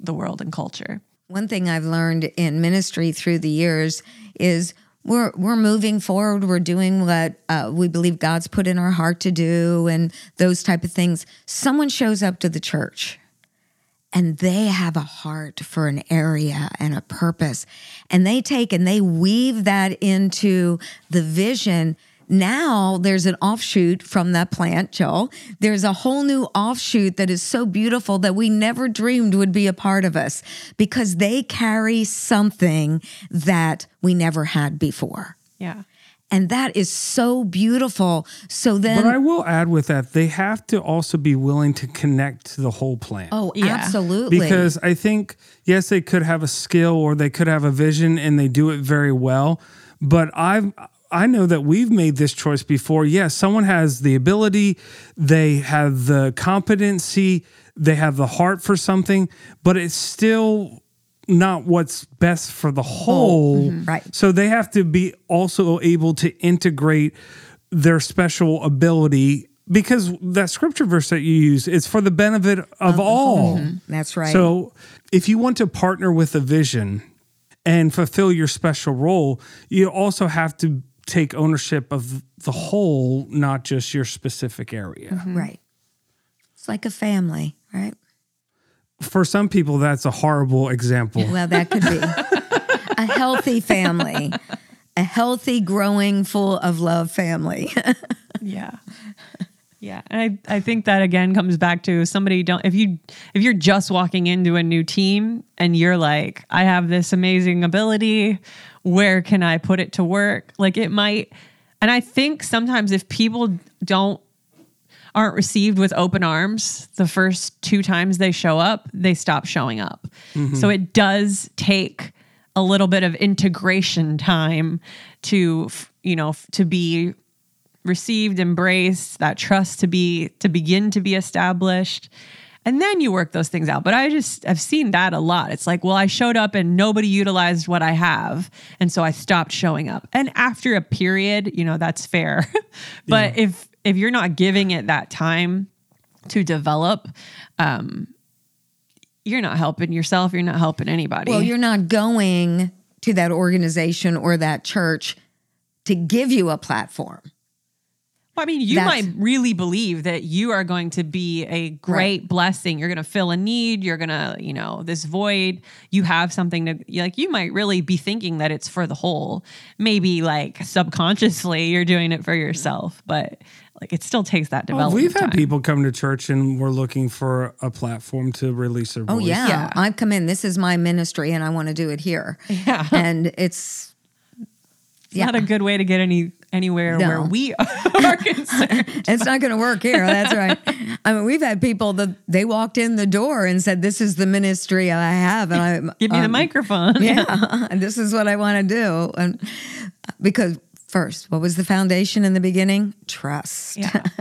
the world and culture One thing I've learned in ministry through the years is we're we're moving forward. We're doing what uh, we believe God's put in our heart to do, and those type of things. Someone shows up to the church, and they have a heart for an area and a purpose, and they take and they weave that into the vision. now there's an offshoot from that plant, Joel. There's a whole new offshoot that is so beautiful that we never dreamed would be a part of us because they carry something that we never had before. Yeah. And that is so beautiful. So then, But I will add with that, they have to also be willing to connect to the whole plan. oh, Yeah. absolutely. Because I think, yes, they could have a skill or they could have a vision and they do it very well. But I've, I know that we've made this choice before. Yes, someone has the ability, they have the competency, they have the heart for something, but it's still not what's best for the whole. Mm-hmm. Right. So they have to be also able to integrate their special ability because that scripture verse that you use is for the benefit of all. Mm-hmm. that's right. So if you want to partner with a vision and fulfill your special role, you also have to take ownership of the whole, not just your specific area. Mm-hmm. right. It's like a family, right? For some people, that's a horrible example. Well, that could be a healthy family, a healthy, growing, full of love family. Yeah. Yeah. And I, I think that again comes back to somebody don't if you if you're just walking into a new team and you're like, I have this amazing ability, where can I put it to work? Like it might and I think sometimes if people don't aren't received with open arms the first two times they show up, they stop showing up. So mm-hmm. it does take a little bit of integration time to, you know, to be received, embraced, that trust to be to begin to be established. And then you work those things out. But I just I've seen that a lot. It's like, well, I showed up and nobody utilized what I have. And so I stopped showing up. And after a period, you know, that's fair. but if if you're not giving it that time to develop, um, you're not helping yourself, you're not helping anybody. well, you're not going to that organization or that church to give you a platform. Well, I mean, you That's- might really believe that you are going to be a great blessing. You're going to fill a need. You're going to, you know, this void. You have something to like. You might really be thinking that it's for the whole. Maybe like subconsciously, you're doing it for yourself, but like it still takes that Well, development. we've had time. people come to church and we're looking for a platform to release their voice. Oh yeah. Yeah. I've come in. This is my ministry, and I want to do it here. Yeah. and it's It's not a good way to get any anywhere No. where we are concerned. it's not going to work here. That's right. I mean, we've had people that they walked in the door and said, "This is the ministry I have," and I Give me the um, microphone. Yeah, and this is what I want to do. And because first, what was the foundation in the beginning? Trust. Yeah.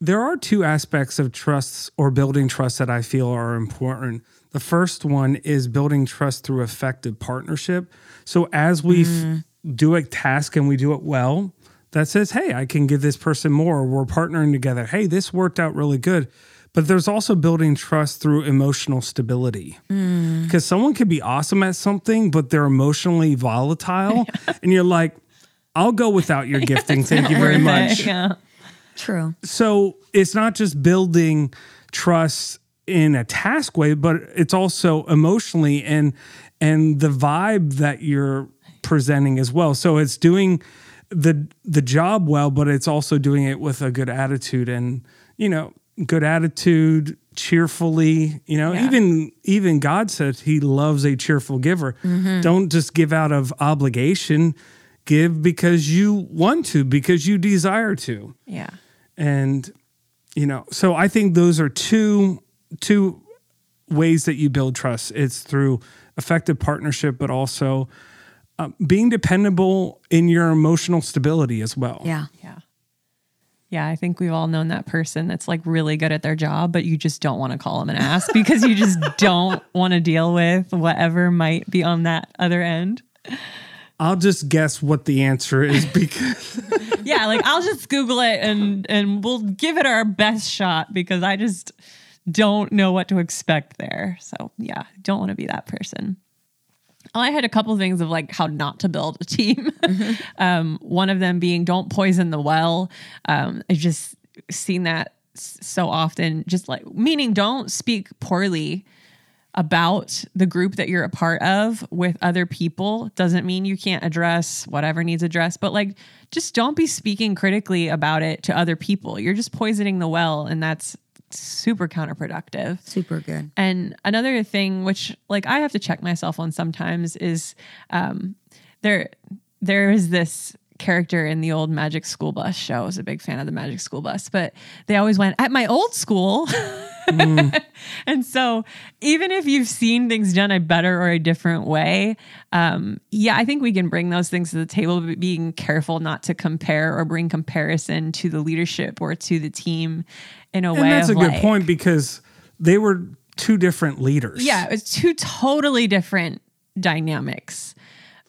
There are two aspects of trusts or building trust that I feel are important. The first one is building trust through effective partnership. So as we f- mm. do a task and we do it well, that says, hey, I can give this person more. We're partnering together. Hey, this worked out really good. But there's also building trust through emotional stability. Mm. Because someone could be awesome at something, but they're emotionally volatile. and you're like, I'll go without your gifting. Thank you very Worth it. much Yeah. True. so it's not just building trust in a task way but it's also emotionally and and the vibe that you're presenting as well so it's doing the the job well but it's also doing it with a good attitude and you know good attitude cheerfully you know Yeah. even even god said he loves a cheerful giver mm-hmm. don't just give out of obligation give because you want to because you desire to Yeah. and you know so i think those are two two ways that you build trust it's through effective partnership but also um, being dependable in your emotional stability as well Yeah. Yeah. Yeah, I think we've all known that person that's like really good at their job, but you just don't want to call them and ask because you just don't want to deal with whatever might be on that other end. I'll just guess what the answer is because Yeah, like I'll just Google it and and we'll give it our best shot because I just don't know what to expect there. So yeah, don't want to be that person. I had a couple of things of like how not to build a team. um, one of them being don't poison the well. Um, I've just seen that s- so often. Just like meaning don't speak poorly about the group that you're a part of with other people doesn't mean you can't address whatever needs addressed, but like just don't be speaking critically about it to other people. You're just poisoning the well, and that's super counterproductive. Super good. And another thing, which like I have to check myself on sometimes, is um, there there is this character in the old Magic School Bus show. I was a big fan of the Magic School Bus, but they always went at my old school. Mm. and so, even if you've seen things done a better or a different way, um, yeah, I think we can bring those things to the table, but being careful not to compare or bring comparison to the leadership or to the team in a and way. that's a good like, point because they were two different leaders. Yeah, it was two totally different dynamics.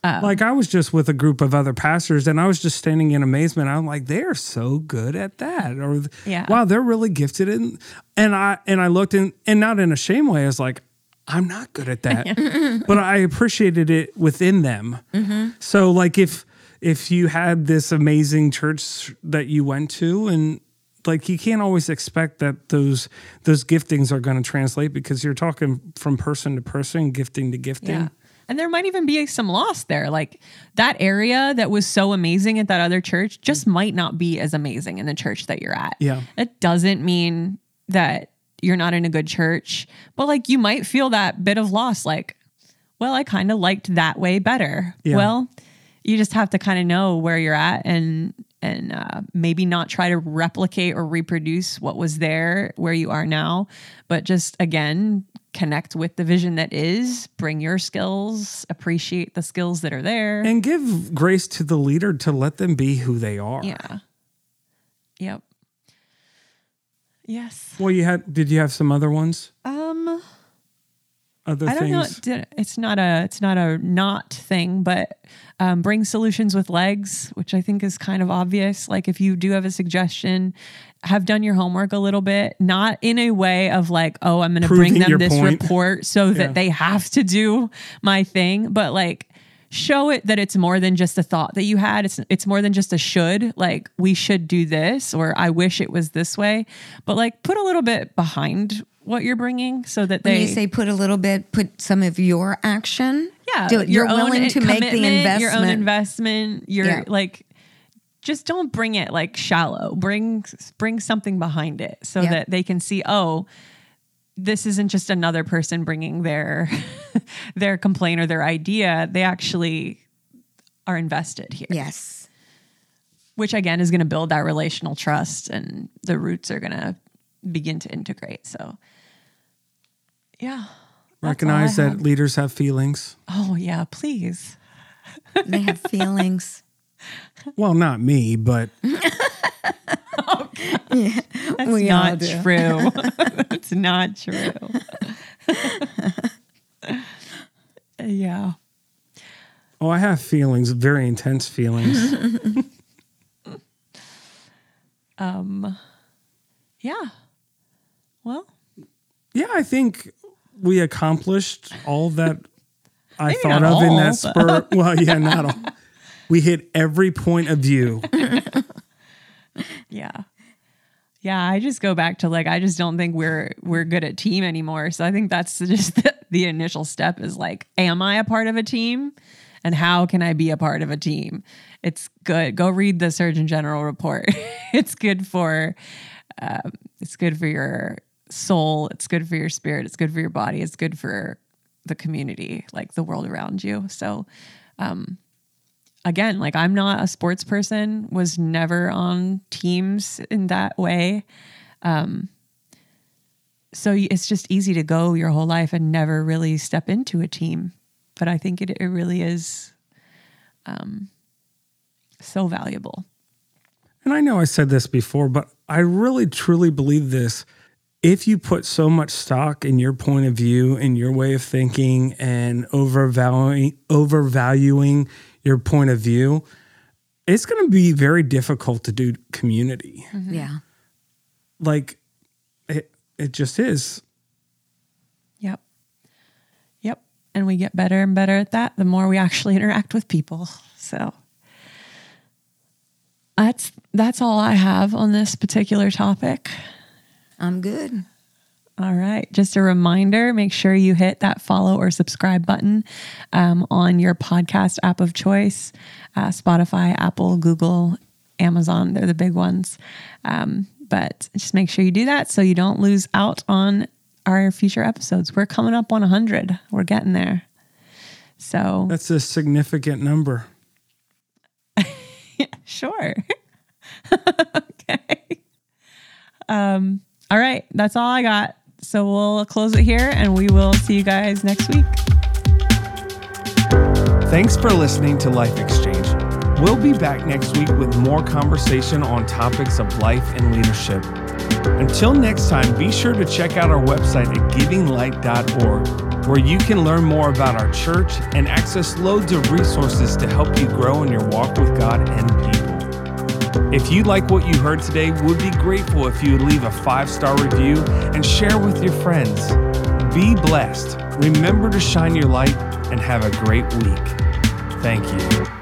Um, like I was just with a group of other pastors and I was just standing in amazement. I'm like, they're so good at that. Or yeah. wow, they're really gifted in and I and I looked in and not in a shame way, I was like, I'm not good at that. but I appreciated it within them. Mm-hmm. So like if if you had this amazing church that you went to and like you can't always expect that those those giftings are going to translate because you're talking from person to person, gifting to gifting. Yeah. And there might even be some loss there. Like that area that was so amazing at that other church just might not be as amazing in the church that you're at. Yeah. It doesn't mean that you're not in a good church, but like you might feel that bit of loss like, well, I kind of liked that way better. Yeah. Well, you just have to kind of know where you're at and and uh, maybe not try to replicate or reproduce what was there where you are now, but just again connect with the vision that is, bring your skills, appreciate the skills that are there. And give grace to the leader to let them be who they are. Yeah. Yep. Yes. Well, you had did you have some other ones? Um Other I don't things? know. It's not a it's not a not thing, but um, bring solutions with legs, which I think is kind of obvious. Like if you do have a suggestion, have done your homework a little bit, not in a way of like, oh, I'm going to bring them this point. report so Yeah. that they have to do my thing, but like show it that it's more than just a thought that you had. It's it's more than just a should. Like we should do this, or I wish it was this way. But like put a little bit behind what you're bringing so that When they you say put a little bit, put some of your action. yeah, Do it. You're willing to make the investment. Your own investment. You're Yeah. like, just don't bring it like shallow. Bring bring something behind it so Yeah. that they can see. Oh, this isn't just another person bringing their their complaint or their idea. They actually are invested here, Yes. which again is going to build that relational trust, and the roots are going to begin to integrate. So, yeah. That's all I Recognize that have. leaders have feelings. Oh yeah, please. They have feelings. Well, not me, but That's We all not do. true. It's not true. yeah. oh, I have feelings, very intense feelings. Um yeah. Well, yeah, I think we accomplished all that I thought not of in that spur. Well, yeah, not all. We hit every point of view. yeah. Yeah, I just go back to like I just don't think we're we're good at team anymore. So I think that's just the, the initial step is like am I a part of a team? And how can I be a part of a team? It's good. Go read the Surgeon General report. it's good for um, it's good for your soul. It's good for your spirit. It's good for your body. It's good for the community, like the world around you. So, um, again, like I'm not a sports person, was never on teams in that way. Um, so it's just easy to go your whole life and never really step into a team. But I think it, it really is um, so valuable. And I know I said this before, but I really truly believe this. If you put so much stock in your point of view and your way of thinking and overvaluing overvaluing your point of view, it's going to be very difficult to do community. Mm-hmm. Yeah. Like it it just is. Yep. Yep. And we get better and better at that the more we actually interact with people. So that's that's all I have on this particular topic. I'm good. All right. Just a reminder make sure you hit that follow or subscribe button um, on your podcast app of choice uh, Spotify, Apple, Google, Amazon. They're the big ones. Um, but just make sure you do that so you don't lose out on our future episodes. We're coming up on 100, we're getting there. So That's a significant number. sure. okay. Um, all right. That's all I got. So we'll close it here and we will see you guys next week. Thanks for listening to Life Exchange. We'll be back next week with more conversation on topics of life and leadership. Until next time, be sure to check out our website at givinglight.org, where you can learn more about our church and access loads of resources to help you grow in your walk with God and people. If you like what you heard today, we'd be grateful if you would leave a five star review and share with your friends. Be blessed. Remember to shine your light and have a great week. Thank you.